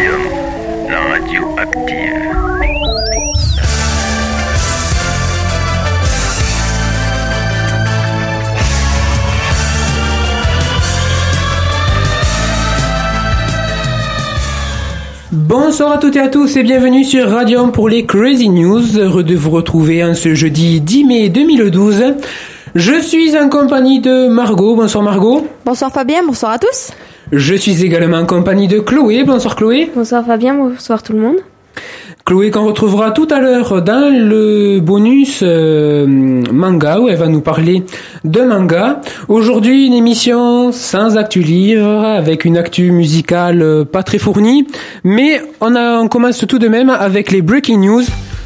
Radium, la radio active. Bonsoir à toutes et à tous et bienvenue sur Radium pour les Crazy News. Heureux de vous retrouver en ce jeudi 10 mai 2012. Je suis en compagnie de Margot. Bonsoir Margot. Bonsoir Fabien, bonsoir à tous. Je suis également en compagnie de Chloé. Bonsoir Chloé. Bonsoir Fabien, bonsoir tout le monde. Chloé qu'on retrouvera tout à l'heure dans le bonus euh, manga où elle va nous parler de manga. Aujourd'hui une émission sans actu livre avec une actu musicale pas très fournie, mais on, a, on commence tout de même avec les breaking news.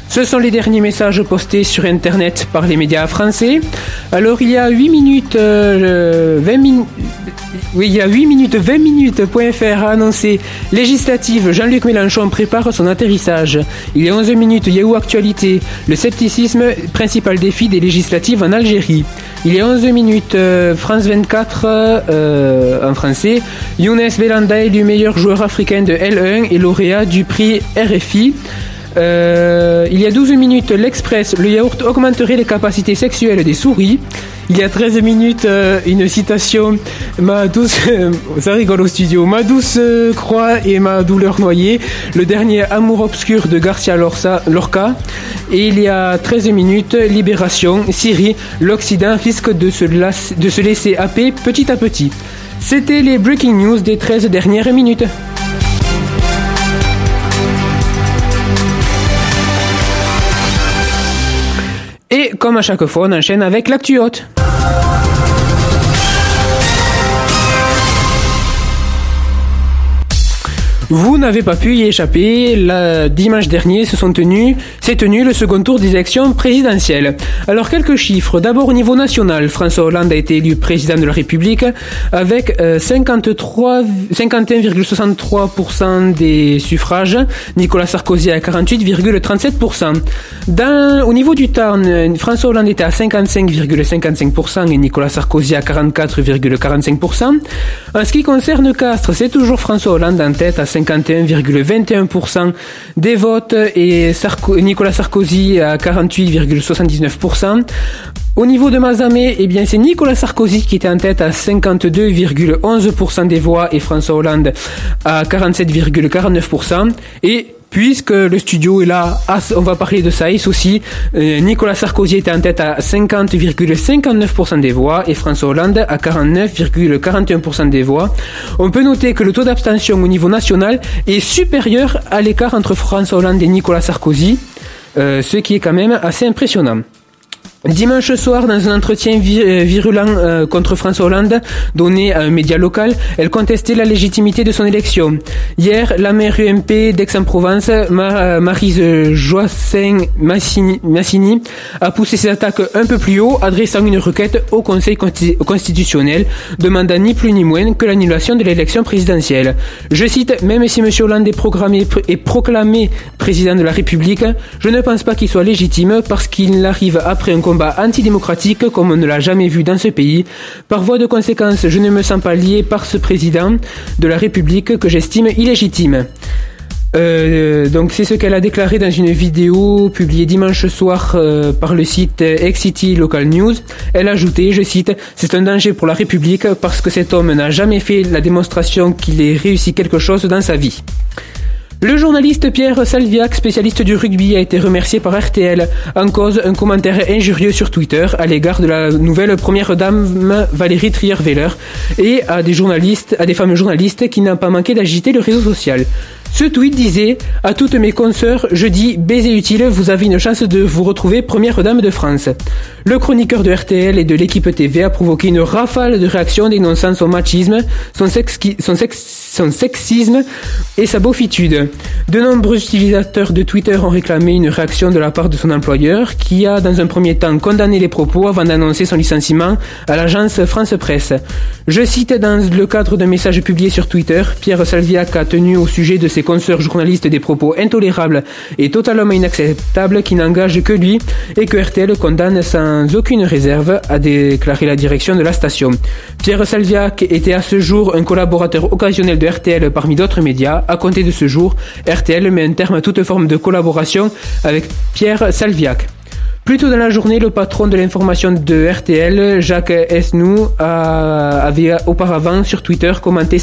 Ce sont les derniers messages postés sur Internet par les médias français. Alors il y a 8 minutes, euh, 20 minutes, oui, il y a 8 minutes 20 minutes.fr a annoncé législative, Jean-Luc Mélenchon prépare son atterrissage. Il y a 11 minutes, Yahoo Actualité, le scepticisme, principal défi des législatives en Algérie. Il y a 11 minutes, euh, France 24 euh, en français, Younes Belanda élu meilleur joueur africain de L1 et lauréat du prix RFI. Euh, il y a 12 minutes, l'Express, le yaourt augmenterait les capacités sexuelles des souris. Il y a 13 minutes, euh, une citation, ma douce, ça rigole au studio, ma douce euh, croix et ma douleur noyée, le dernier amour obscur de Garcia Lorca. Et il y a 13 minutes, libération, Syrie, l'Occident risque de se, de se laisser happer petit à petit. C'était les breaking news des 13 dernières minutes. Comme à chaque fois, on enchaîne avec l'actu haute. Vous n'avez pas pu y échapper. La dimanche dernier, se sont tenus, s'est tenu le second tour des élections présidentielles. Alors quelques chiffres. D'abord au niveau national, François Hollande a été élu président de la République avec euh, 53, 51,63% des suffrages. Nicolas Sarkozy à 48,37%. Dans, au niveau du Tarn, François Hollande était à 55,55% et Nicolas Sarkozy à 44,45%. En ce qui concerne Castres, c'est toujours François Hollande en tête à 51,21% des votes et Nicolas Sarkozy à 48,79%. Au niveau de Mazamet, eh bien c'est Nicolas Sarkozy qui était en tête à 52,11% des voix et François Hollande à 47,49%. Et Puisque le studio est là, ah, on va parler de Saïs aussi. Euh, Nicolas Sarkozy était en tête à 50,59% des voix et François Hollande à 49,41% des voix. On peut noter que le taux d'abstention au niveau national est supérieur à l'écart entre François Hollande et Nicolas Sarkozy, euh, ce qui est quand même assez impressionnant. Dimanche soir, dans un entretien euh, virulent euh, contre François Hollande donné à un média local, elle contestait la légitimité de son élection. Hier, la maire UMP d'Aix-en-Provence, euh, Maryse Joassin Massini, a poussé ses attaques un peu plus haut, adressant une requête au Conseil consti- constitutionnel, demandant ni plus ni moins que l'annulation de l'élection présidentielle. Je cite, même si M. Hollande est, programmé, est proclamé président de la République, je ne pense pas qu'il soit légitime parce qu'il arrive après un combat antidémocratique comme on ne l'a jamais vu dans ce pays. Par voie de conséquence, je ne me sens pas lié par ce président de la République que j'estime illégitime. Euh, donc c'est ce qu'elle a déclaré dans une vidéo publiée dimanche soir euh, par le site X-City Local News. Elle a ajouté, je cite, C'est un danger pour la République parce que cet homme n'a jamais fait la démonstration qu'il ait réussi quelque chose dans sa vie. Le journaliste Pierre Salviac, spécialiste du rugby, a été remercié par RTL en cause un commentaire injurieux sur Twitter à l'égard de la nouvelle première dame Valérie Trierweiler et à des journalistes, à des femmes journalistes qui n'ont pas manqué d'agiter le réseau social. Ce tweet disait À toutes mes consoeurs, je dis baiser utile, vous avez une chance de vous retrouver première dame de France. Le chroniqueur de RTL et de l'équipe TV a provoqué une rafale de réactions dénonçant son machisme, son, sexi- son, sex- son sexisme et sa beaufitude. De nombreux utilisateurs de Twitter ont réclamé une réaction de la part de son employeur, qui a dans un premier temps condamné les propos avant d'annoncer son licenciement à l'agence France Presse. Je cite dans le cadre d'un message publié sur Twitter, Pierre Salviac a tenu au sujet de ses consoeurs journalistes des propos intolérables et totalement inacceptables qui n'engagent que lui et que RTL condamne sans aucune réserve, a déclaré la direction de la station. Pierre Salviac était à ce jour un collaborateur occasionnel de RTL parmi d'autres médias. À compter de ce jour, RTL met un terme à toute forme de collaboration avec Pierre Salviac. Plus tôt dans la journée, le patron de l'information de RTL, Jacques Esnou, avait auparavant sur Twitter commenté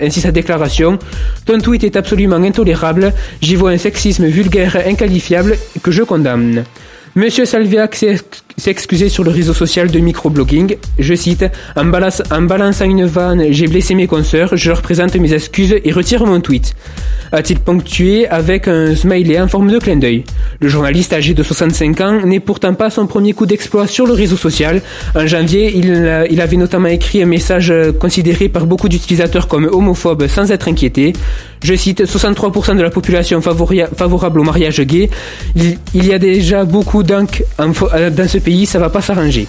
ainsi sa déclaration. Ton tweet est absolument intolérable. J'y vois un sexisme vulgaire inqualifiable que je condamne. Monsieur Salviac excusé sur le réseau social de microblogging. Je cite en, en balançant une vanne, j'ai blessé mes consoeurs, je leur présente mes excuses et retire mon tweet. A-t-il ponctué avec un smiley en forme de clin d'œil. Le journaliste âgé de 65 ans n'est pourtant pas son premier coup d'exploit sur le réseau social. En janvier, il, il avait notamment écrit un message considéré par beaucoup d'utilisateurs comme homophobe sans être inquiété. Je cite 63% de la population favorable au mariage gay. Il, y a déjà beaucoup d'inc dans ce pays, ça va pas s'arranger.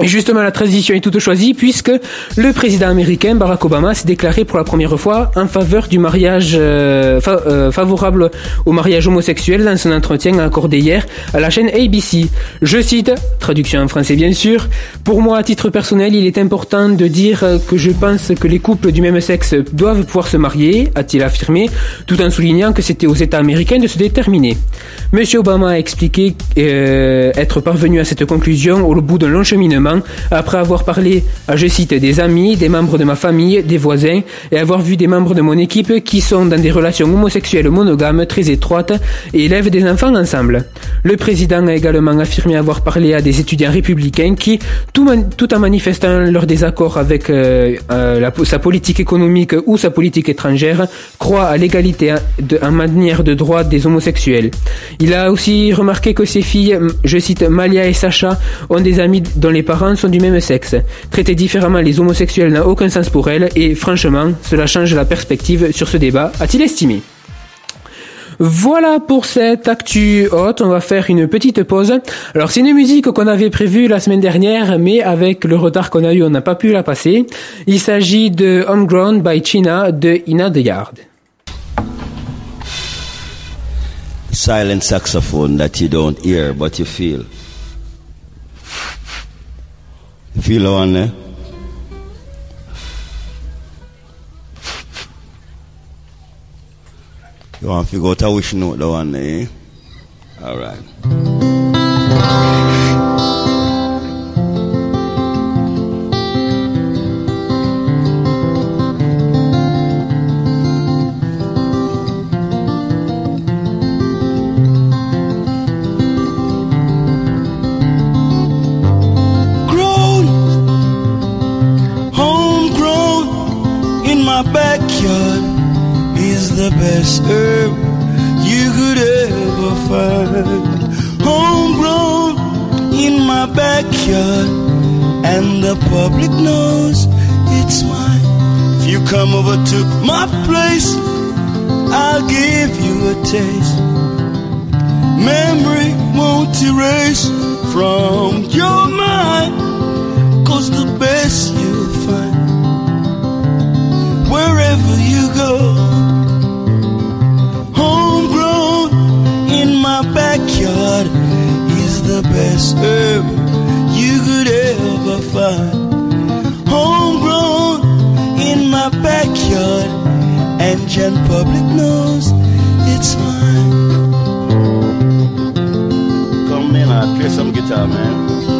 Justement, la transition est toute choisie puisque le président américain Barack Obama s'est déclaré pour la première fois en faveur du mariage euh, euh, favorable au mariage homosexuel dans son entretien accordé hier à la chaîne ABC. Je cite, traduction en français bien sûr, pour moi à titre personnel, il est important de dire que je pense que les couples du même sexe doivent pouvoir se marier, a-t-il affirmé, tout en soulignant que c'était aux États américains de se déterminer. Monsieur Obama a expliqué euh, être parvenu à cette conclusion au bout d'un long cheminement après avoir parlé, je cite, des amis, des membres de ma famille, des voisins, et avoir vu des membres de mon équipe qui sont dans des relations homosexuelles monogames très étroites et élèvent des enfants ensemble. Le président a également affirmé avoir parlé à des étudiants républicains qui, tout, en manifestant leur désaccord avec euh, euh, sa politique économique ou sa politique étrangère, croient à l'égalité en manière de droit des homosexuels. Il a aussi remarqué que ses filles, je cite, Malia et Sacha, ont des amis dont les parents sont du même sexe. Traiter différemment les homosexuels n'a aucun sens pour elles et franchement, cela change la perspective sur ce débat, a-t-il estimé. Voilà pour cette actu haute. On va faire une petite pause. Alors c'est une musique qu'on avait prévue la semaine dernière, mais avec le retard qu'on a eu, on n'a pas pu la passer. Il s'agit de Homegrown by China de Ina the Yard. Silent saxophone that you don't hear but you feel. Feel la woon You want to go to note the one, eh? All right. Come over to my place, I'll give you a taste. Memory won't erase from your mind, cause the best you'll find wherever you go. Homegrown in my backyard is the best herb you could ever find. And Public knows it's mine. Come in, I'll play some guitar, man.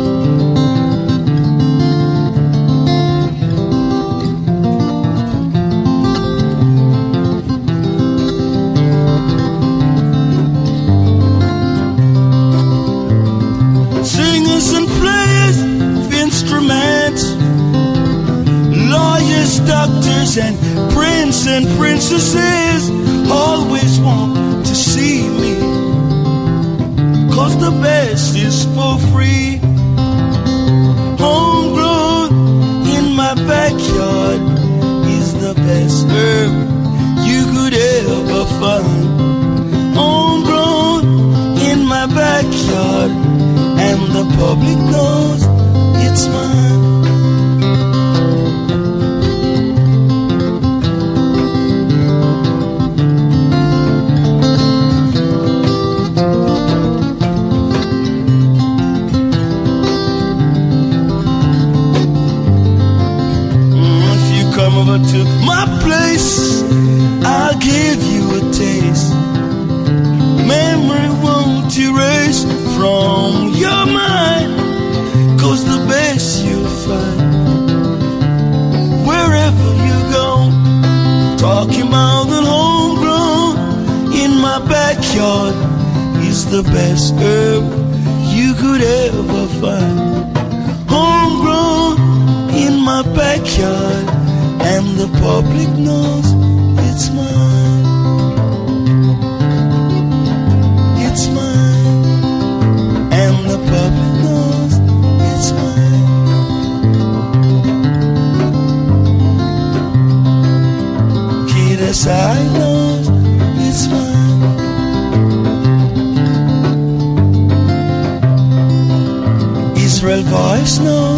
And princesses always want to see me. Cause the best is for free. Homegrown in my backyard is the best herb you could ever find. Homegrown in my backyard, and the public knows it's mine. give you a taste. Memory won't erase from your mind, cause the best you'll find wherever you go. Talking about the homegrown in my backyard is the best herb you could ever find. Homegrown in my backyard, and the public knows. I know it's Israel voice knows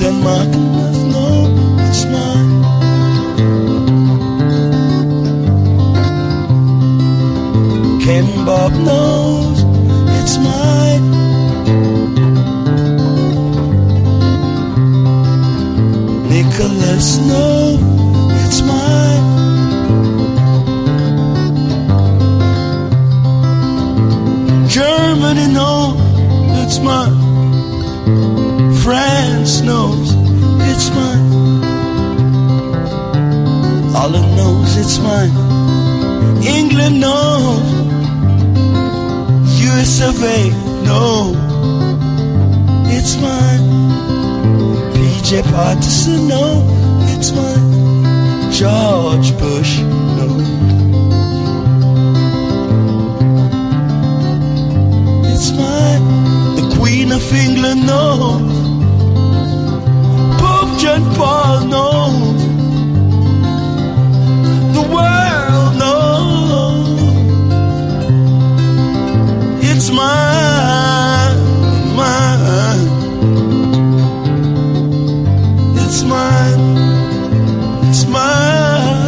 Winston Martin know it's mine. Ken Bob knows it's mine. Nicholas knows it's mine. Germany knows it's mine. France knows it's mine. Holland knows it's mine. England knows. US of A knows it's mine. PJ Patterson knows it's mine. George Bush knows it's mine. The Queen of England knows. Pope Paul knows. The world knows. It's mine, mine. It's mine. It's mine.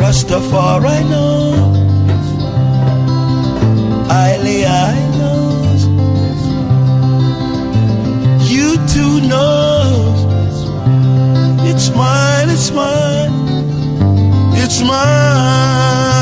Rastafari knows. I knows. You too knows. It's mine, it's mine. It's mine.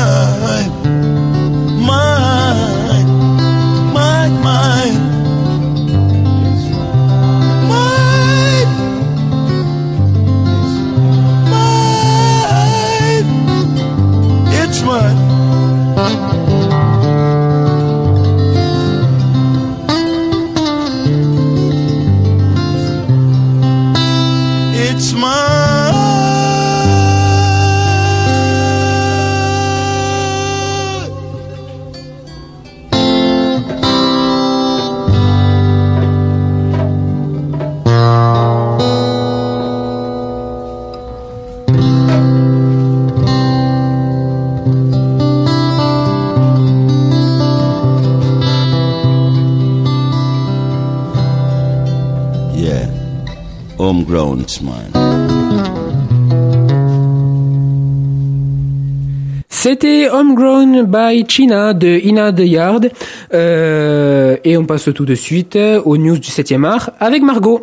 C'était Homegrown by China de Ina de Yard. Euh, et on passe tout de suite aux news du 7e art avec Margot.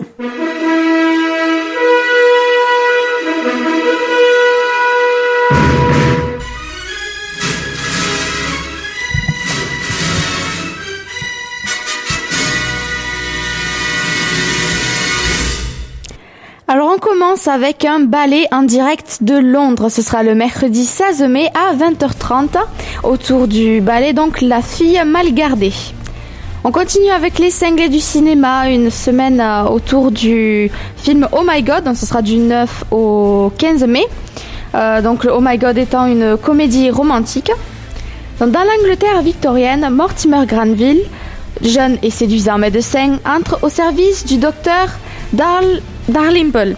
Avec un ballet en direct de Londres. Ce sera le mercredi 16 mai à 20h30 autour du ballet donc La fille mal gardée. On continue avec les cinglés du cinéma, une semaine euh, autour du film Oh My God, donc ce sera du 9 au 15 mai. Euh, donc Oh My God étant une comédie romantique. Dans l'Angleterre victorienne, Mortimer Granville, jeune et séduisant médecin, entre au service du docteur Darl Darlimple,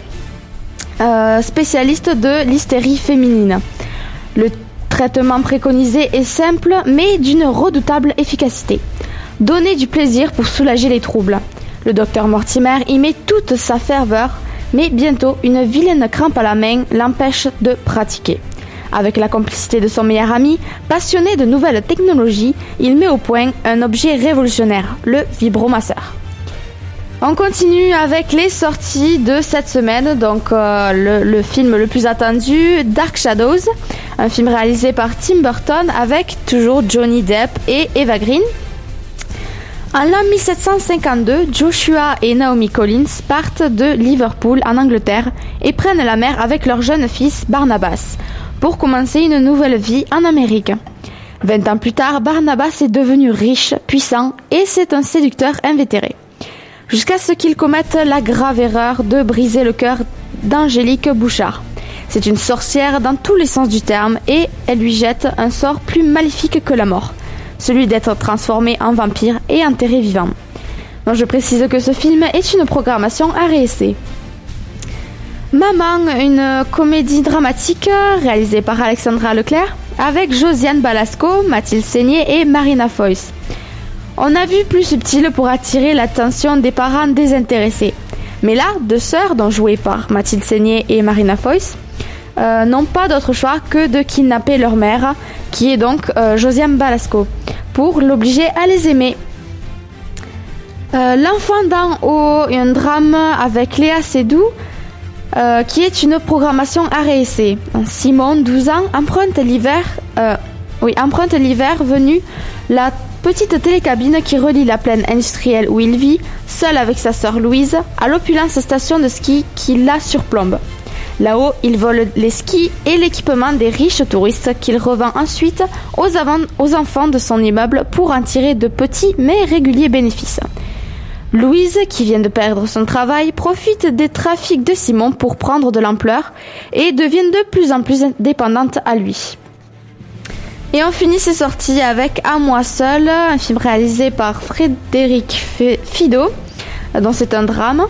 euh, spécialiste de l'hystérie féminine. Le traitement préconisé est simple mais d'une redoutable efficacité. donner du plaisir pour soulager les troubles. Le docteur Mortimer y met toute sa ferveur, mais bientôt une vilaine crampe à la main l'empêche de pratiquer. Avec la complicité de son meilleur ami, passionné de nouvelles technologies, il met au point un objet révolutionnaire, le vibromasseur. On continue avec les sorties de cette semaine. Donc, euh, le, film le plus attendu, Dark Shadows, un film réalisé par Tim Burton avec toujours Johnny Depp et Eva Green. En l'an 1752, Joshua et Naomi Collins partent de Liverpool en Angleterre et prennent la mer avec leur jeune fils Barnabas pour commencer une nouvelle vie en Amérique. Vingt ans plus tard, Barnabas est devenu riche, puissant et c'est un séducteur invétéré jusqu'à ce qu'il commette la grave erreur de briser le cœur d'Angélique Bouchard. C'est une sorcière dans tous les sens du terme et elle lui jette un sort plus maléfique que la mort, celui d'être transformé en vampire et enterré vivant. je précise que ce film est une programmation à réessayer. Maman, une comédie dramatique réalisée par Alexandra Leclerc avec Josiane Balasco, Mathilde Seigné et Marina Foyce. On a vu plus subtil pour attirer l'attention des parents désintéressés. Mais là, deux sœurs, dont jouées par Mathilde Seigné et Marina Foyce, euh, n'ont pas d'autre choix que de kidnapper leur mère, qui est donc euh, Josiane Balasco, pour l'obliger à les aimer. Euh, L'enfant d'en haut, un drame avec Léa Seydoux, qui est une programmation réessayer. Simon, 12 ans, emprunte l'hiver, oui, emprunte l'hiver venu la petite télécabine qui relie la plaine industrielle où il vit, seul avec sa sœur Louise, à l'opulence station de ski qui la surplombe. Là-haut, il vole les skis et l'équipement des riches touristes qu'il revend ensuite aux, enfants de son immeuble pour en tirer de petits mais réguliers bénéfices. Louise, qui vient de perdre son travail, profite des trafics de Simon pour prendre de l'ampleur et devient de plus en plus dépendante à lui. Et on finit ses sorties avec À moi seul, un film réalisé par Frédéric Fido, dont c'est un drame.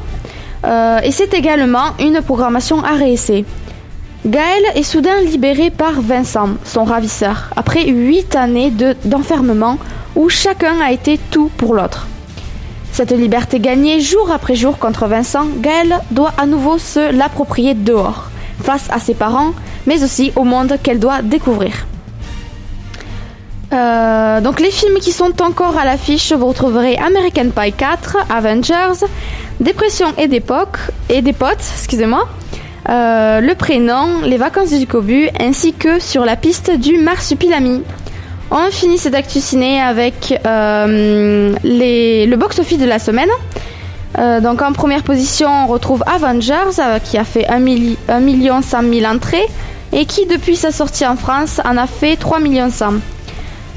Euh, et c'est également une programmation à réessayer. Gaël est soudain libéré par Vincent, son ravisseur, après huit années d'enfermement où chacun a été tout pour l'autre. Cette liberté gagnée jour après jour contre Vincent, Gaël doit à nouveau se l'approprier dehors, face à ses parents, mais aussi au monde qu'elle doit découvrir. Euh, donc les films qui sont encore à l'affiche, vous retrouverez American Pie 4, Avengers, Dépression et d'époque et des potes, excusez-moi, euh, Le prénom, Les vacances du Cobu, ainsi que Sur la piste du marsupilami. On finit cette actu ciné avec euh, le box-office de la semaine. donc en première position, on retrouve Avengers qui a fait 1, million 100 000 entrées et qui depuis sa sortie en France en a fait 3 millions 100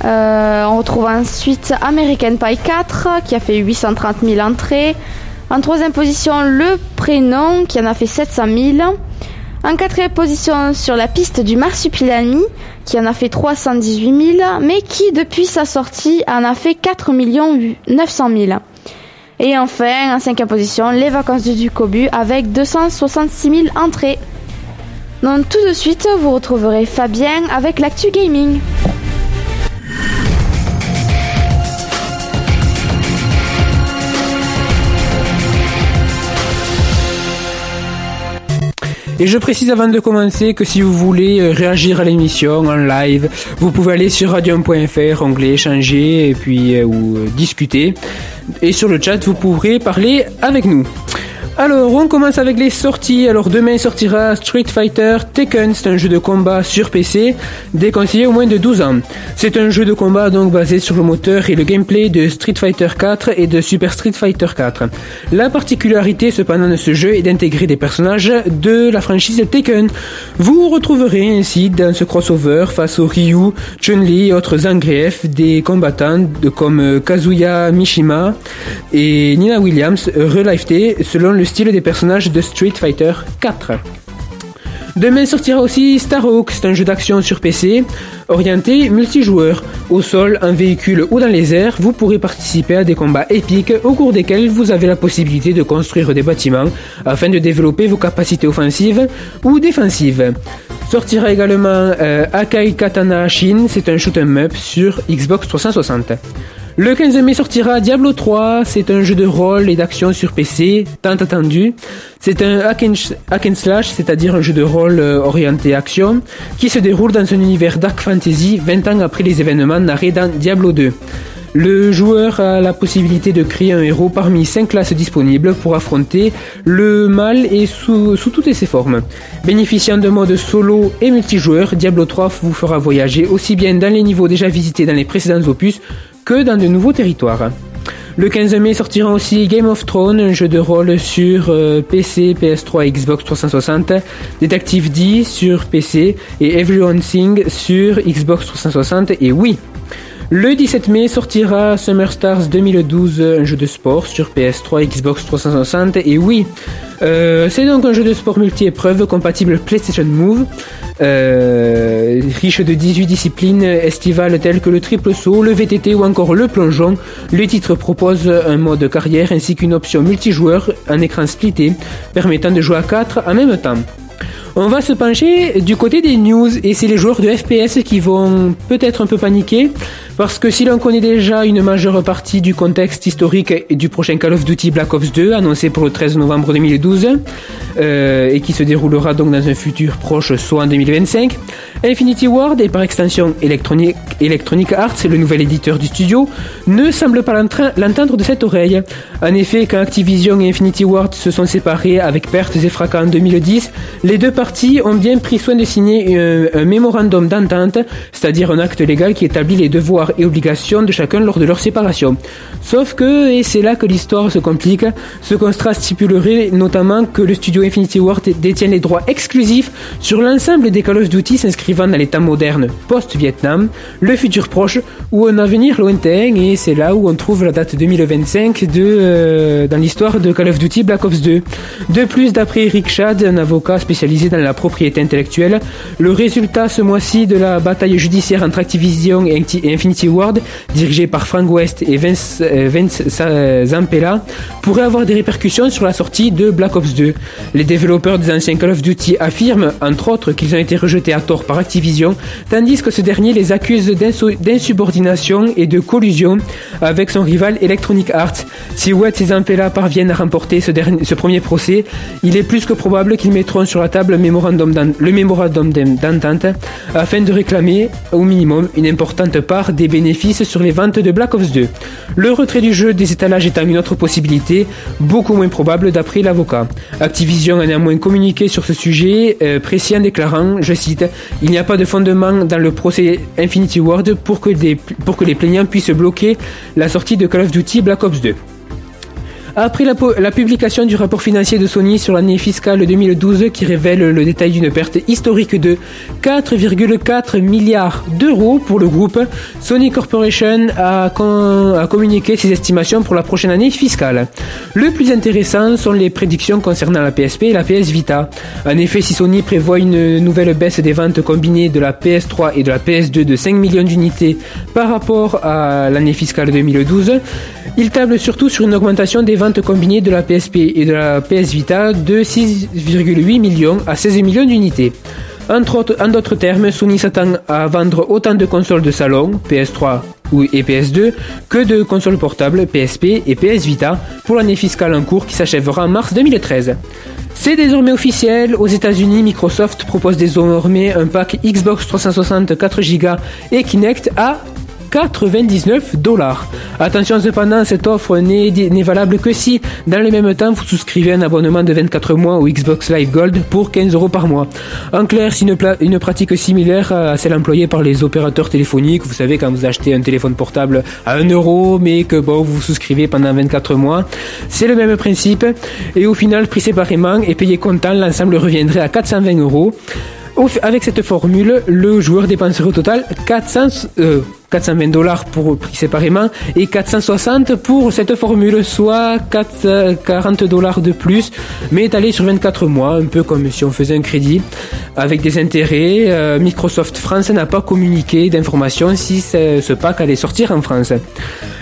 euh, on retrouve ensuite American Pie 4 qui a fait 830 000 entrées. En troisième position, Le Prénom qui en a fait 700 000. En quatrième position, sur la piste du Marsupilami qui en a fait 318 000, mais qui depuis sa sortie en a fait 4 900 000. Et enfin, en cinquième position, Les Vacances du Ducobu avec 266 000 entrées. Donc tout de suite, vous retrouverez Fabien avec l'actu gaming. Et je précise avant de commencer que si vous voulez euh, réagir à l'émission en live, vous pouvez aller sur radium.fr, onglet échanger et puis euh, ou euh, discuter. Et sur le chat, vous pourrez parler avec nous. Alors, on commence avec les sorties. Alors, demain sortira Street Fighter Tekken. C'est un jeu de combat sur PC, déconseillé au moins de 12 ans. C'est un jeu de combat donc basé sur le moteur et le gameplay de Street Fighter 4 et de Super Street Fighter 4. La particularité cependant de ce jeu est d'intégrer des personnages de la franchise Tekken. Vous retrouverez ainsi dans ce crossover face au Ryu, Chun-Li et autres Zangief des combattants comme Kazuya Mishima et Nina Williams relifetés selon le style des personnages de Street Fighter 4. Demain sortira aussi Starhawk, c'est un jeu d'action sur PC orienté multijoueur. Au sol, en véhicule ou dans les airs, vous pourrez participer à des combats épiques au cours desquels vous avez la possibilité de construire des bâtiments afin de développer vos capacités offensives ou défensives. Sortira également euh, Akai Katana Shin, c'est un shoot 'em up sur Xbox 360. Le 15 mai sortira Diablo 3, c'est un jeu de rôle et d'action sur PC, tant attendu. C'est un hack and, slash, c'est-à-dire un jeu de rôle euh, orienté action, qui se déroule dans un univers dark fantasy 20 ans après les événements narrés dans Diablo 2. Le joueur a la possibilité de créer un héros parmi 5 classes disponibles pour affronter le mal et sous, sous toutes ses formes. Bénéficiant de mode solo et multijoueur, Diablo 3 vous fera voyager aussi bien dans les niveaux déjà visités dans les précédents opus que dans de nouveaux territoires. Le 15 mai sortira aussi Game of Thrones, un jeu de rôle sur euh, PC, PS3 et Xbox 360, Detective D sur PC et Everyone Sing sur Xbox 360 et Wii. Le 17 mai sortira Summer Stars 2012, un jeu de sport sur PS3, Xbox 360 et Wii. Euh, c'est donc un jeu de sport multi-épreuve compatible PlayStation Move, euh, riche de 18 disciplines estivales telles que le triple saut, le VTT ou encore le plongeon. Le titre propose un mode carrière ainsi qu'une option multijoueur, un écran splitté, permettant de jouer à 4 en même temps. On va se pencher du côté des news et c'est les joueurs de FPS qui vont peut-être un peu paniquer parce que si l'on connaît déjà une majeure partie du contexte historique du prochain Call of Duty Black Ops 2 annoncé pour le 13 novembre 2012 euh, et qui se déroulera donc dans un futur proche soit en 2025, Infinity Ward et par extension Electronic, Arts, le nouvel éditeur du studio, ne semble pas l'entendre de cette oreille. En effet, quand Activision et Infinity Ward se sont séparés avec pertes et fracas en 2010, les deux parties ont bien pris soin de signer un, mémorandum d'entente, c'est-à-dire un acte légal qui établit les devoirs et obligations de chacun lors de leur séparation. Sauf que, et c'est là que l'histoire se complique, ce contrat stipulerait notamment que le studio Infinity Ward détient les droits exclusifs sur l'ensemble des Call of Duty s'inscrivant dans l'état moderne post-Vietnam, le futur proche ou un avenir lointain, et c'est là où on trouve la date 2025 de, euh, dans l'histoire de Call of Duty Black Ops 2. De plus, d'après Eric Shad, un avocat spécialisé dans la propriété intellectuelle, le résultat ce mois-ci de la bataille judiciaire entre Activision et Infinity Ward, dirigée par Frank West et Vince, euh, Vince Zampella, pourrait avoir des répercussions sur la sortie de Black Ops 2. Les développeurs des anciens Call of Duty affirment, entre autres, qu'ils ont été rejetés à tort par Activision, tandis que ce dernier les accuse d'insubordination et de collusion avec son rival Electronic Arts. Si Wet et Zampella parviennent à remporter ce, ce premier procès, il est plus que probable qu'ils mettront sur la table le mémorandum d'entente afin de réclamer au minimum une importante part des bénéfices sur les ventes de Black Ops 2. Le retrait du jeu des étalages étant une autre possibilité, beaucoup moins probable d'après l'avocat. Activision a néanmoins communiqué sur ce sujet, euh, précis en déclarant, je cite, il n'y a pas de fondement dans le procès Infinity Ward pour que, pour que les plaignants puissent bloquer la sortie de Call of Duty Black Ops 2. Après la, publication du rapport financier de Sony sur l'année fiscale 2012 qui révèle le détail d'une perte historique de 4,4 milliards d'euros pour le groupe, Sony Corporation a, communiqué ses estimations pour la prochaine année fiscale. Le plus intéressant sont les prédictions concernant la PSP et la PS Vita. En effet, si Sony prévoit une nouvelle baisse des ventes combinées de la PS3 et de la PS2 de 5 millions d'unités par rapport à l'année fiscale 2012, il table surtout sur une augmentation des ventes combinées de la PSP et de la PS Vita de 6,8 millions à 16 millions d'unités. en d'autres termes, Sony s'attend à vendre autant de consoles de salon, PS3 et PS2, que de consoles portables, PSP et PS Vita, pour l'année fiscale en cours qui s'achèvera en mars 2013. C'est désormais officiel, aux États-Unis, Microsoft propose désormais un pack Xbox 360 4 Go et Kinect à 99 dollars. Attention cependant, cette offre n'est valable que si, dans le même temps, vous souscrivez un abonnement de 24 mois au Xbox Live Gold pour 15 euros par mois. En clair, c'est une, pratique similaire à celle employée par les opérateurs téléphoniques. Vous savez, quand vous achetez un téléphone portable à 1 euro, mais que bon, vous souscrivez pendant 24 mois. C'est le même principe. Et au final, pris séparément et payé comptant, l'ensemble reviendrait à 420 euros. Avec cette formule, le joueur dépenserait au total 400, 420 dollars pour prix séparément et 460 pour cette formule, soit 4, 40 dollars de plus, mais étalé sur 24 mois, un peu comme si on faisait un crédit avec des intérêts. Euh, Microsoft France n'a pas communiqué d'informations si ce pack allait sortir en France.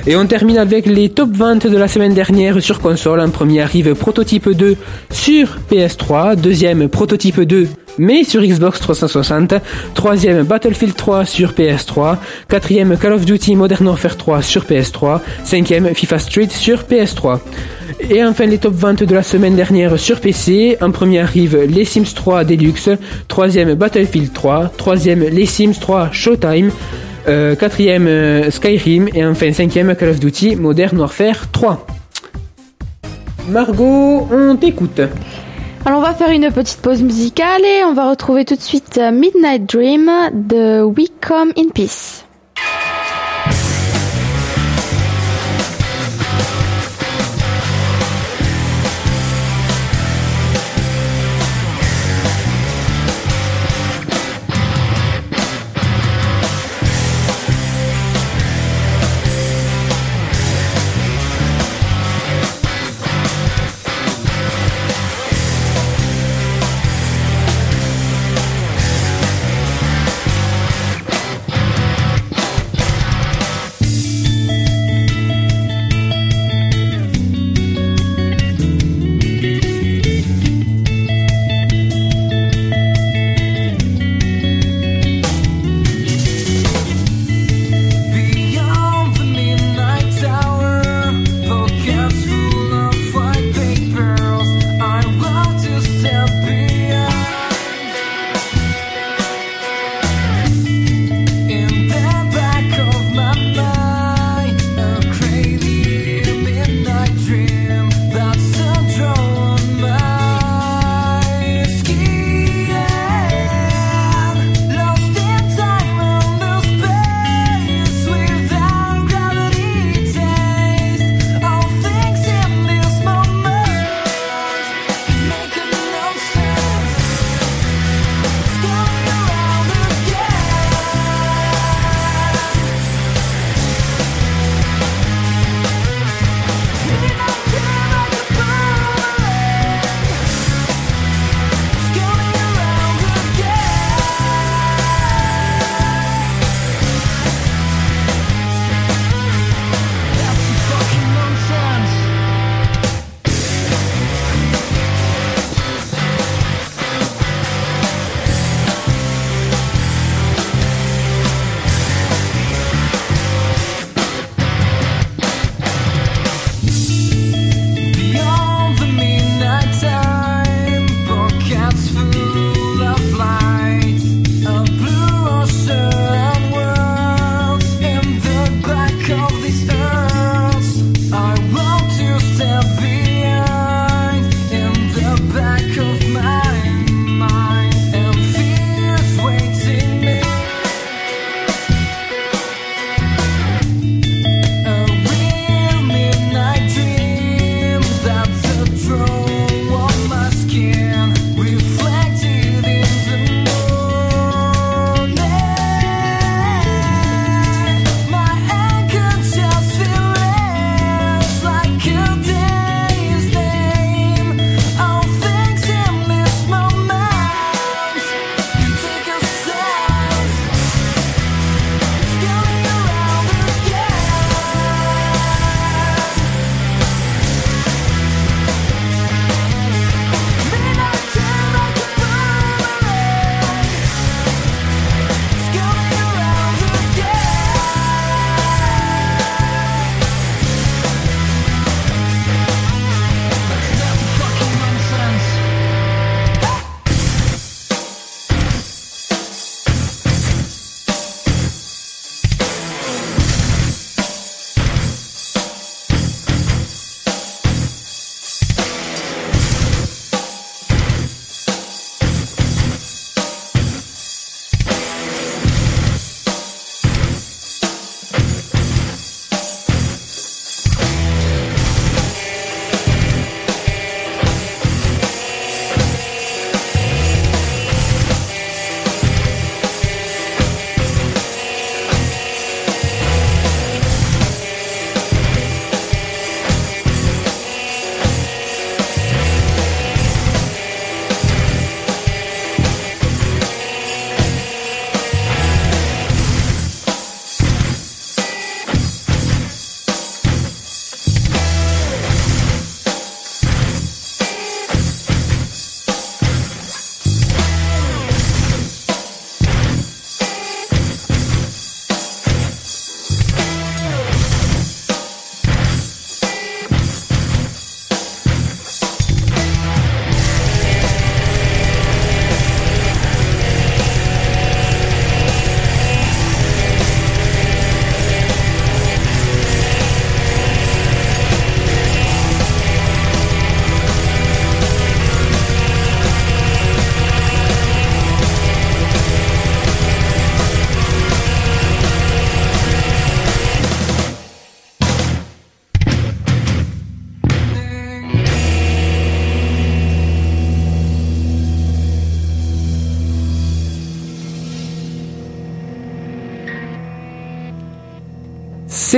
Et on termine avec les top ventes de la semaine dernière sur console. En premier arrive Prototype 2 sur PS3, deuxième Prototype 2 mais sur Xbox 360, troisième Battlefield 3 sur PS3, quatrième Call of Duty Modern Warfare 3 sur PS3, cinquième FIFA Street sur PS3. Et enfin les top 20 de la semaine dernière sur PC. En premier arrive les Sims 3 Deluxe, troisième Battlefield 3, troisième les Sims 3 Showtime, euh, quatrième euh, Skyrim et enfin cinquième Call of Duty Modern Warfare 3. Margot, on t'écoute. Alors on va faire une petite pause musicale et on va retrouver tout de suite euh, Midnight Dream de We Come in Peace.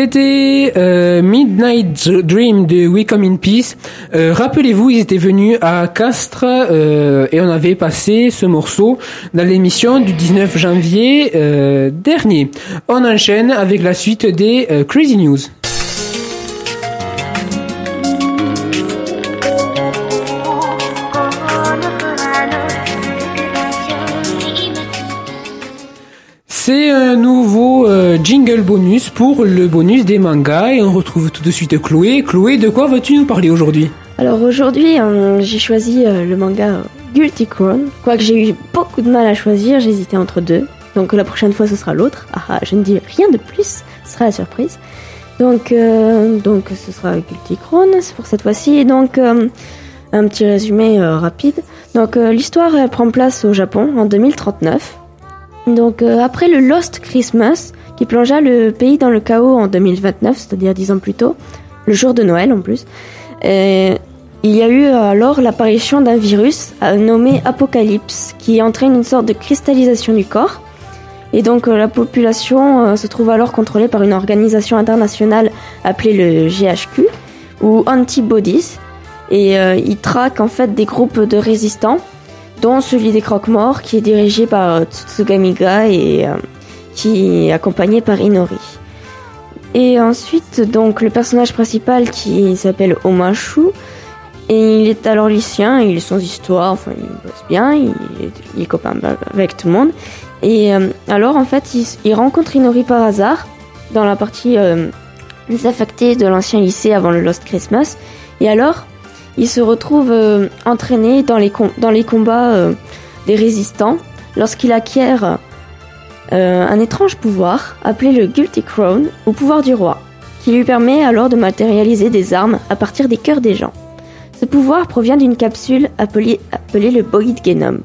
C'était euh, Midnight Dream de We Come in Peace. Euh, Rappelez-vous, ils étaient venus à Castres euh, et on avait passé ce morceau dans l'émission du 19 janvier euh, dernier. On enchaîne avec la suite des euh, Crazy News. Bonus pour le bonus des mangas et on retrouve tout de suite Chloé. Chloé, de quoi vas-tu nous parler aujourd'hui? Alors aujourd'hui, euh, j'ai choisi euh, le manga Guilty Crown. Quoique j'ai eu beaucoup de mal à choisir, j'hésitais entre deux. Donc la prochaine fois, ce sera l'autre. Ah, ah, je ne dis rien de plus, ce sera la surprise. Donc, euh, donc ce sera Guilty Crown pour cette fois-ci. Et donc, un petit résumé rapide. Donc l'histoire prend place au Japon en 2039. Donc euh, après le Lost Christmas, qui plongea le pays dans le chaos en 2029, c'est-à-dire dix ans plus tôt, le jour de Noël en plus, euh, il y a eu alors l'apparition d'un virus euh, nommé Apocalypse, qui entraîne une sorte de cristallisation du corps. Et donc la population se trouve alors contrôlée par une organisation internationale appelée le GHQ, ou Antibodies, et euh, il traque en fait des groupes de résistants, dont celui des Croque-Morts, qui est dirigé par euh, Tsutsuga et euh, qui est accompagné par Inori. Et ensuite, donc, le personnage principal qui s'appelle Omashu, et il est alors lycéen, il est sans histoire, enfin, il bosse bien, il est, copain avec tout le monde. Et euh, alors, en fait, il, rencontre Inori par hasard, dans la partie désaffectée de l'ancien lycée avant le Lost Christmas. Et alors, il se retrouve euh, entraîné dans les, combats euh, des résistants lorsqu'il acquiert euh, un étrange pouvoir appelé le Guilty Crown ou pouvoir du roi, qui lui permet alors de matérialiser des armes à partir des cœurs des gens. Ce pouvoir provient d'une capsule appelée, le Boyd Genome.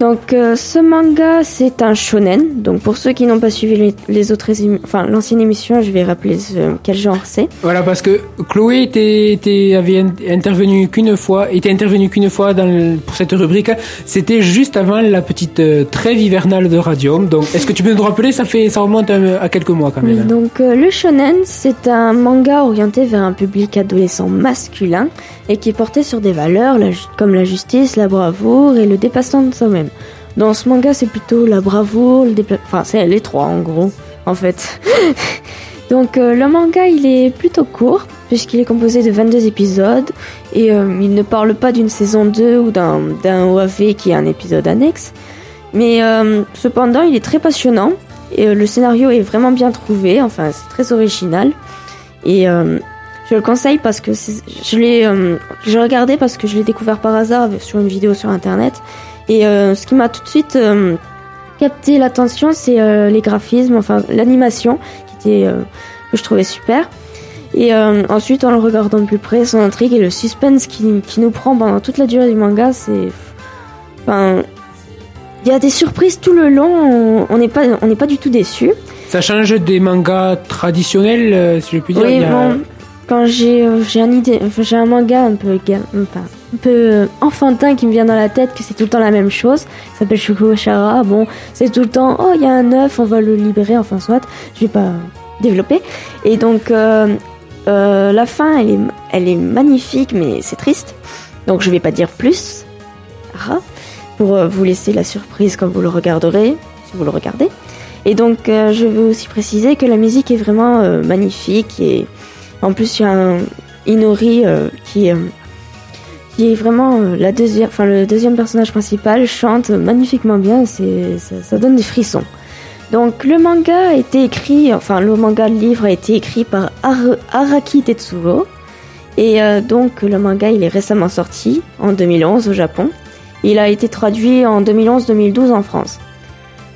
Donc euh, ce manga c'est un shonen. Donc pour ceux qui n'ont pas suivi les, les autres enfin l'ancienne émission, je vais rappeler ce- quel genre c'est. Voilà, parce que Chloé était, était- avait intervenu qu'une fois, était intervenue qu'une fois dans le- pour cette rubrique. C'était juste avant la petite euh, trêve hivernale de Radium. Donc, est-ce que tu peux nous rappeler? Ça fait, ça remonte à, à quelques mois quand même. donc euh, le shonen, c'est un manga orienté vers un public adolescent masculin et qui est porté sur des valeurs la comme la justice, la bravoure et le dépassement de soi-même. Dans ce manga, c'est plutôt la bravoure, enfin c'est les trois en gros, en fait. donc euh, le manga, il est plutôt court puisqu'il est composé de 22 épisodes et euh, il ne parle pas d'une saison 2 ou d'un OAV qui est un épisode annexe. Mais euh, cependant, il est très passionnant et le scénario est vraiment bien trouvé, enfin c'est très original. Et je le conseille parce que je l'ai regardé parce que je l'ai découvert par hasard sur une vidéo sur internet. Et euh, ce qui m'a tout de suite euh, capté l'attention, c'est euh, les graphismes, enfin l'animation qui était que je trouvais super. Et euh, ensuite, en le regardant de plus près, son intrigue et le suspense qui, qui nous prend pendant toute la durée du manga, c'est, enfin, il y a des surprises tout le long. on- n'est pas, on pas du tout déçu. Ça change des mangas traditionnels, si je puis dire. Oui, Il y a- bon, quand j'ai euh, j'ai un idée, j'ai un manga un peu euh, enfantin qui me vient dans la tête que c'est tout le temps la même chose. Ça s'appelle Shukushara. Bon, c'est tout le temps oh il y a un œuf, on va le libérer. Enfin soit, je vais pas développer. Et donc euh, la fin elle est magnifique mais c'est triste. Donc je vais pas dire plus. Pour vous laisser la surprise quand vous le regarderez, si vous le regardez. Et donc, je veux aussi préciser que la musique est vraiment magnifique et en plus il y a Inori euh, qui, euh, qui est vraiment euh, deuxième, le deuxième personnage principal chante magnifiquement bien. C'est ça, donne des frissons. Donc le manga a été écrit, enfin le manga livre a été écrit par Ar- Araki Tetsuro et donc le manga il est récemment sorti en 2011 au Japon. Il a été traduit en 2011-2012 en France.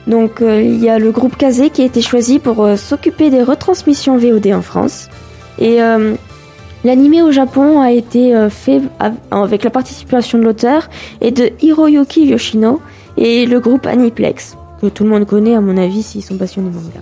Donc il y a le groupe Kazé qui a été choisi pour s'occuper des retransmissions VOD en France. Et euh, l'animé au Japon a été euh, fait av- avec la participation de l'auteur et de Hiroyuki Yoshino et le groupe Aniplex, que tout le monde connaît à mon avis s'ils sont passionnés de manga.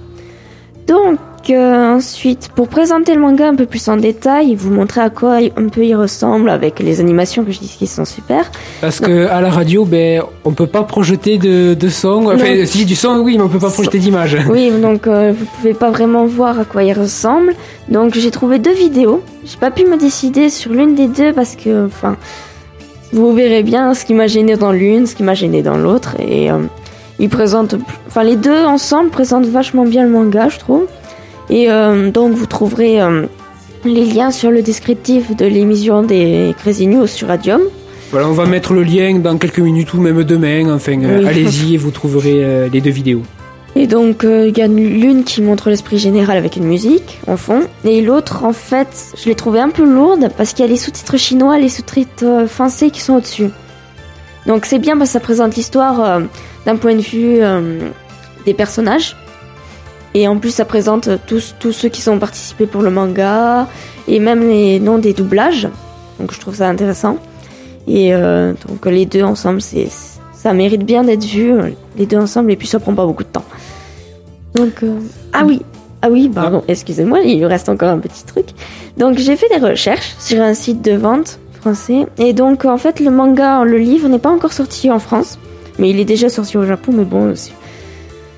Donc euh, ensuite, pour présenter le manga un peu plus en détail, vous montrer à quoi un peu il ressemble avec les animations que je dis qui sont super. Parce que à la radio, ben, on peut pas projeter de, de son. Enfin, Non. si du son, oui, mais on peut pas projeter d'image. Oui, donc euh, vous pouvez pas vraiment voir à quoi il ressemble. Donc j'ai trouvé deux vidéos. J'ai pas pu me décider sur l'une des deux parce que, enfin, vous verrez bien ce qui m'a gêné dans l'une, ce qui m'a gêné dans l'autre. Et euh, ils présentent, enfin les deux ensemble présentent vachement bien le manga, je trouve. Et euh, donc vous trouverez euh, les liens sur le descriptif de l'émission des Crazy News sur Radium. Voilà, on va mettre le lien dans quelques minutes ou même demain. Enfin, euh, allez-y et vous trouverez les deux vidéos. Et donc, il y a l'une qui montre l'esprit général avec une musique en fond, et l'autre, en fait, je l'ai trouvée un peu lourde parce qu'il y a les sous-titres chinois, les sous-titres français qui sont au-dessus. Donc, c'est bien parce que ça présente l'histoire d'un point de vue euh, des personnages. Et en plus, ça présente tous, tous ceux qui sont participés pour le manga, et même les noms des doublages. Donc, je trouve ça intéressant. Et euh, donc, les deux ensemble, c'est ça mérite bien d'être vu, les deux ensemble, et puis ça prend pas beaucoup de temps. Donc, euh, ah oui, ah oui, pardon, excusez-moi, il me reste encore un petit truc. Donc, j'ai fait des recherches sur un site de vente français, et donc, en fait, le manga, le livre n'est pas encore sorti en France, mais il est déjà sorti au Japon, mais bon,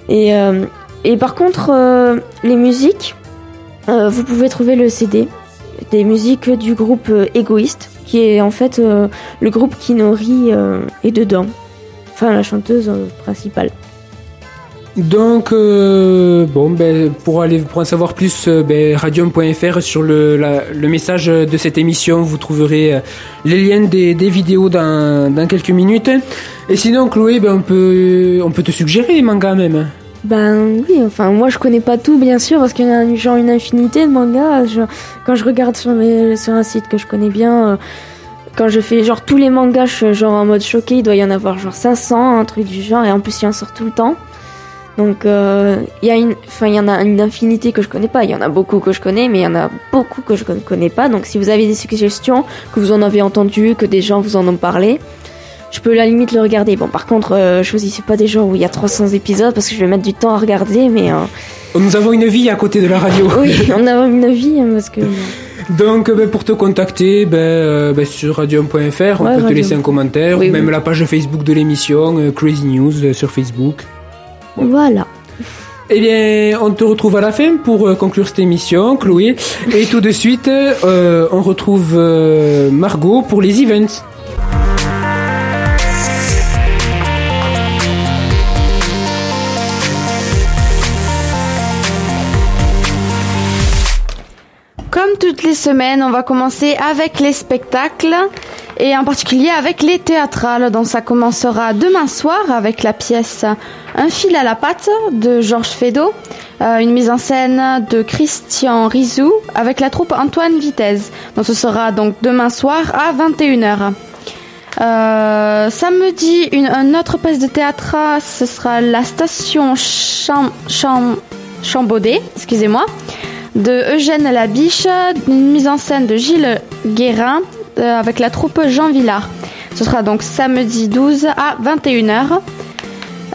et, euh, et par contre, euh, les musiques, euh, vous pouvez trouver le CD des musiques du groupe Égoïste, qui est en fait le groupe qui nourrit est dedans. Enfin, la chanteuse principale. Donc, euh, bon, ben, pour aller pour en savoir plus, euh, ben, radium.fr sur le, le message de cette émission, vous trouverez euh, les liens des, des vidéos dans, dans quelques minutes. Et sinon, Chloé, ben, on peut on peut te suggérer des mangas même. Ben oui, enfin moi je connais pas tout bien sûr parce qu'il y a genre une infinité de mangas. Quand je regarde sur, mes- sur un site que je connais bien, quand je fais genre tous les mangas, je genre en mode choqué, il doit y en avoir genre 500, un truc du genre, et en plus il en sort tout le temps. Donc euh, il y a une, enfin il y en a une infinité que je connais pas. Il y en a beaucoup que je connais, mais il y en a beaucoup que je ne connais pas. Donc si vous avez des suggestions, que vous en avez entendu, que des gens vous en ont parlé, je peux à la limite le regarder. Bon, par contre, euh, choisissez pas des jours où il y a 300 épisodes parce que je vais mettre du temps à regarder, mais euh, Nous avons une vie à côté de la radio. oui, on a une vie hein, parce que Donc, ben, pour te contacter, ben, euh, ben, sur radium.fr, on peut te laisser un commentaire, Oui, ou même oui. la page Facebook de l'émission, euh, Crazy News euh, sur Facebook. Voilà. Eh bien, on te retrouve à la fin pour euh, conclure cette émission, Chloé. Et tout de suite, euh, on retrouve euh, Margot pour les events. Comme toutes les semaines, on va commencer avec les spectacles et en particulier avec les théâtrales. Donc ça commencera demain soir avec la pièce Un fil à la patte de Georges Feydeau, euh, une mise en scène de Christian Rizou avec la troupe Antoine Vitesse. Donc ce sera donc demain soir à 21h. Euh, samedi, une, une autre pièce de théâtre, ce sera la station Cham, Cham, Chambaudet, excusez-moi, de Eugène Labiche, une mise en scène de Gilles Guérin euh, avec la troupe Jean Villard. Ce sera donc samedi 12 à 21h.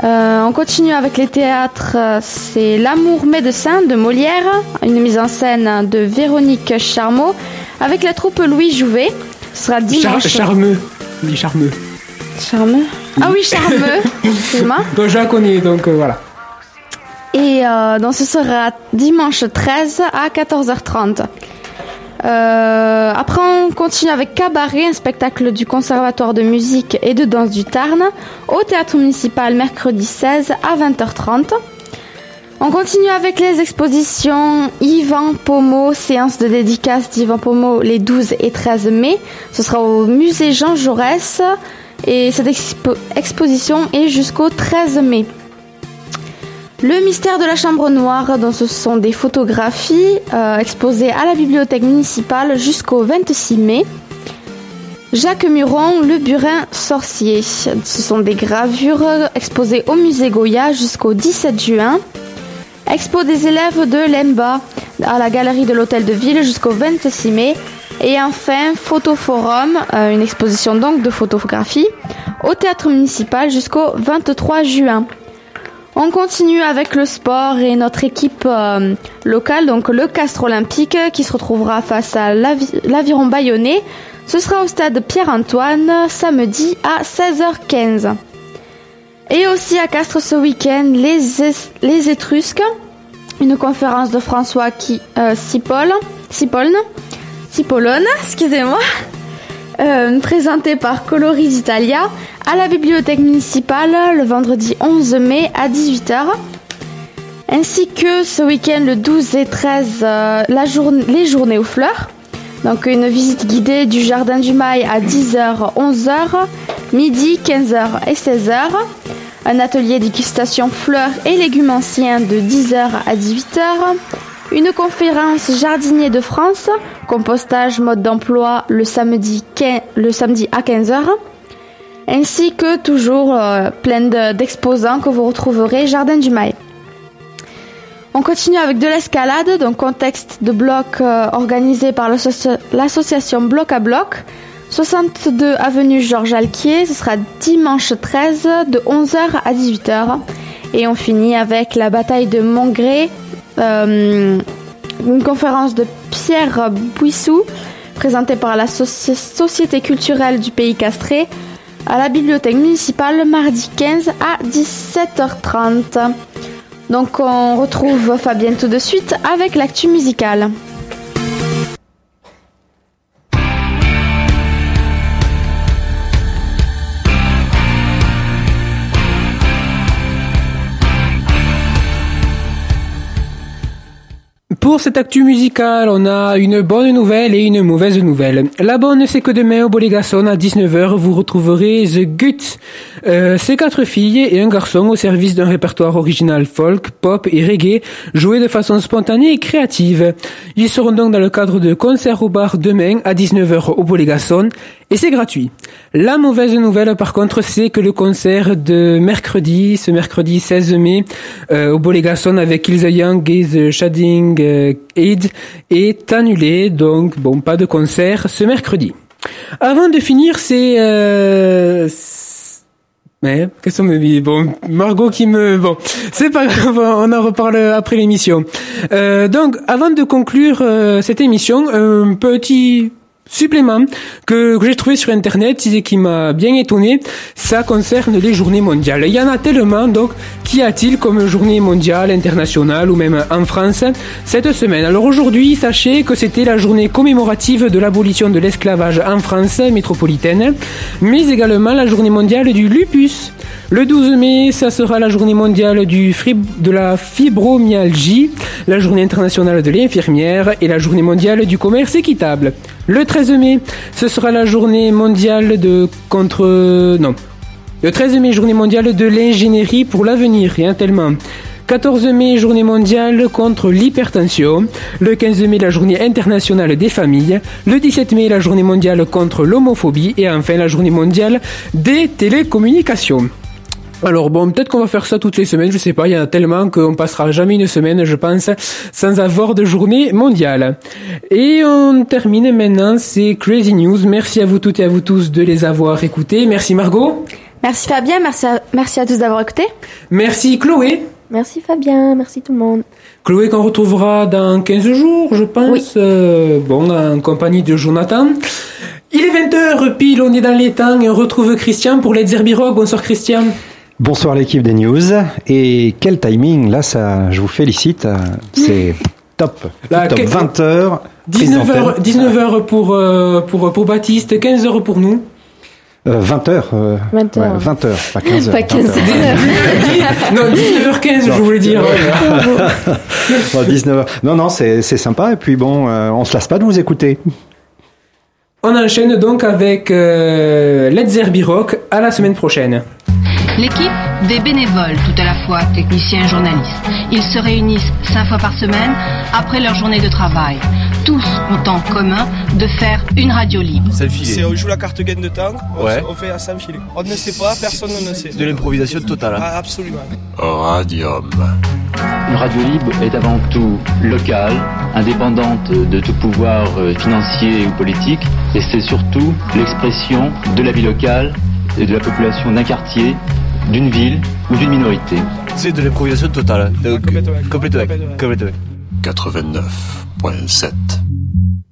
Euh, on continue avec les théâtres. C'est L'amour médecin de Molière, une mise en scène de Véronique Charmeau avec la troupe Louis Jouvet. Ce sera Char- dimanche. charmeux. Oui, charmeux. Charmeux. Ah oui, charmeux. Excuse-moi. Donc, je la connais, donc euh, voilà. Et euh, donc ce sera dimanche 13 à 14h30. Euh, après, on continue avec Cabaret, un spectacle du Conservatoire de musique et de danse du Tarn, au théâtre municipal mercredi 16 à 20h30. On continue avec les expositions Yvan Pomo, séance de dédicace d'Yvan Pomo les 12 et 13 mai. Ce sera au musée Jean Jaurès et cette expo- exposition est jusqu'au 13 mai. Le mystère de la chambre noire, dont ce sont des photographies euh, exposées à la bibliothèque municipale jusqu'au 26 mai. Jacques Muron, le burin sorcier. Ce sont des gravures exposées au musée Goya jusqu'au 17 juin. Expo des élèves de l'EMBA à la galerie de l'hôtel de ville jusqu'au 26 mai. Et enfin, Photoforum, euh, une exposition donc de photographie au théâtre municipal jusqu'au 23 juin. On continue avec le sport et notre équipe euh, locale, donc le Castre Olympique, qui se retrouvera face à l'Avi- l'Aviron Bayonnais. Ce sera au stade Pierre-Antoine, samedi à 16h15. Et aussi à Castres ce week-end, les, Es- les Étrusques, une conférence de François qui, euh, excusez-moi, euh, présentée par Coloris Italia à la bibliothèque municipale le vendredi 11 mai à 18h. Ainsi que ce week-end le 12 et 13, euh, les journées aux fleurs. Donc une visite guidée du jardin du Mail à 10h, 11h, midi, 15h et 16h. Un atelier dégustation fleurs et légumes anciens de 10h à 18h. Une conférence jardinier de France, compostage mode d'emploi le samedi, à 15h. Ainsi que toujours euh, plein de- d'exposants que vous retrouverez Jardin du Mail. On continue avec de l'escalade, donc contexte de bloc euh, organisé par l'associa- l'association Bloc à Bloc. 62 avenue Georges Alquier, ce sera dimanche 13 de 11h à 18h. Et on finit avec la bataille de Montgré, euh, une conférence de Pierre Bouissou, présentée par la Soci- Société culturelle du Pays Castré, à la bibliothèque municipale le mardi 15 à 17h30. Donc on retrouve Fabien tout de suite avec l'actu musicale. Pour cette actu musicale, on a une bonne nouvelle et une mauvaise nouvelle. La bonne, c'est que demain au Bolégason à 19h, vous retrouverez The Gut. Euh, c'est quatre filles et un garçon au service d'un répertoire original folk, pop et reggae, joué de façon spontanée et créative. Ils seront donc dans le cadre de concert au bar demain à 19h au Bolégason et c'est gratuit. La mauvaise nouvelle, par contre, c'est que le concert de mercredi, ce mercredi 16 mai, euh, au Bolégason avec Ilse Young et Shading euh, Aid est annulé. Donc, bon, pas de concert ce mercredi. Avant de finir, c'est... Euh, mais qu'est-ce qu'on me dit? Bon, Margot qui me... Bon, c'est pas grave, on en reparle après l'émission. Euh, donc, avant de conclure euh, cette émission, un petit supplément que, que j'ai trouvé sur internet et qui m'a bien étonné, ça concerne les journées mondiales. Il y en a tellement, donc qu'y a-t-il comme journée mondiale, internationale ou même en France cette semaine? Alors aujourd'hui, sachez que c'était la journée commémorative de l'abolition de l'esclavage en France métropolitaine, mais également la journée mondiale du lupus. Le 12 mai, ça sera la journée mondiale du de la fibromyalgie, la journée internationale de l'infirmière et la journée mondiale du commerce équitable. Le 13 mai, ce sera la journée mondiale de contre... Non. Le 13 mai, journée mondiale de l'ingénierie pour l'avenir, rien tellement. 14 mai, journée mondiale contre l'hypertension. Le 15 mai, la journée internationale des familles. Le 17 mai, la journée mondiale contre l'homophobie. Et enfin, la journée mondiale des télécommunications. Alors bon, peut-être qu'on va faire ça toutes les semaines, je sais pas, il y en a tellement qu'on passera jamais une semaine, je pense, sans avoir de journée mondiale. Et on termine maintenant ces Crazy News. Merci à vous toutes et à vous tous de les avoir écoutés. Merci Margot. Merci Fabien, merci à, merci à tous d'avoir écouté. Merci Chloé. Merci Fabien, merci tout le monde. Chloé qu'on retrouvera dans 15 jours, je pense. Oui. Euh, bon, en compagnie de Jonathan. Il est 20h pile, on est dans les temps et on retrouve Christian pour les Derby Rock. Bonsoir Christian. Bonsoir l'équipe des news. Et quel timing, là, ça, je vous félicite. C'est top. Là, top que- 20h. 19h, 19h pour, euh, pour, pour Baptiste, 15h pour nous. 20h. 20 heures. 20h, pas 15h. Pas 15 non, 19h15, je voulais dire. 19h. Non, non, c'est c'est sympa. Et puis bon, euh, on se lasse pas de vous écouter. On enchaîne donc avec euh, Let's Zerby Rock. À la semaine prochaine. L'équipe des bénévoles, tout à la fois techniciens et journalistes. Ils se réunissent cinq fois par semaine après leur journée de travail. Tous ont en commun de faire une radio libre. C'est le C'est filet. on joue la carte gain de temps, on, Ouais. on fait à. On ne sait pas, personne ne sait. De l'improvisation totale. hein. Ah, absolument. Radium. Une radio libre est avant tout locale, indépendante de tout pouvoir euh, financier ou politique, et c'est surtout l'expression de la vie locale et de la population d'un quartier, d'une ville ou d'une minorité. C'est de l'improvisation totale. Donc, complètement. complètement. Complètement. complètement. 89.7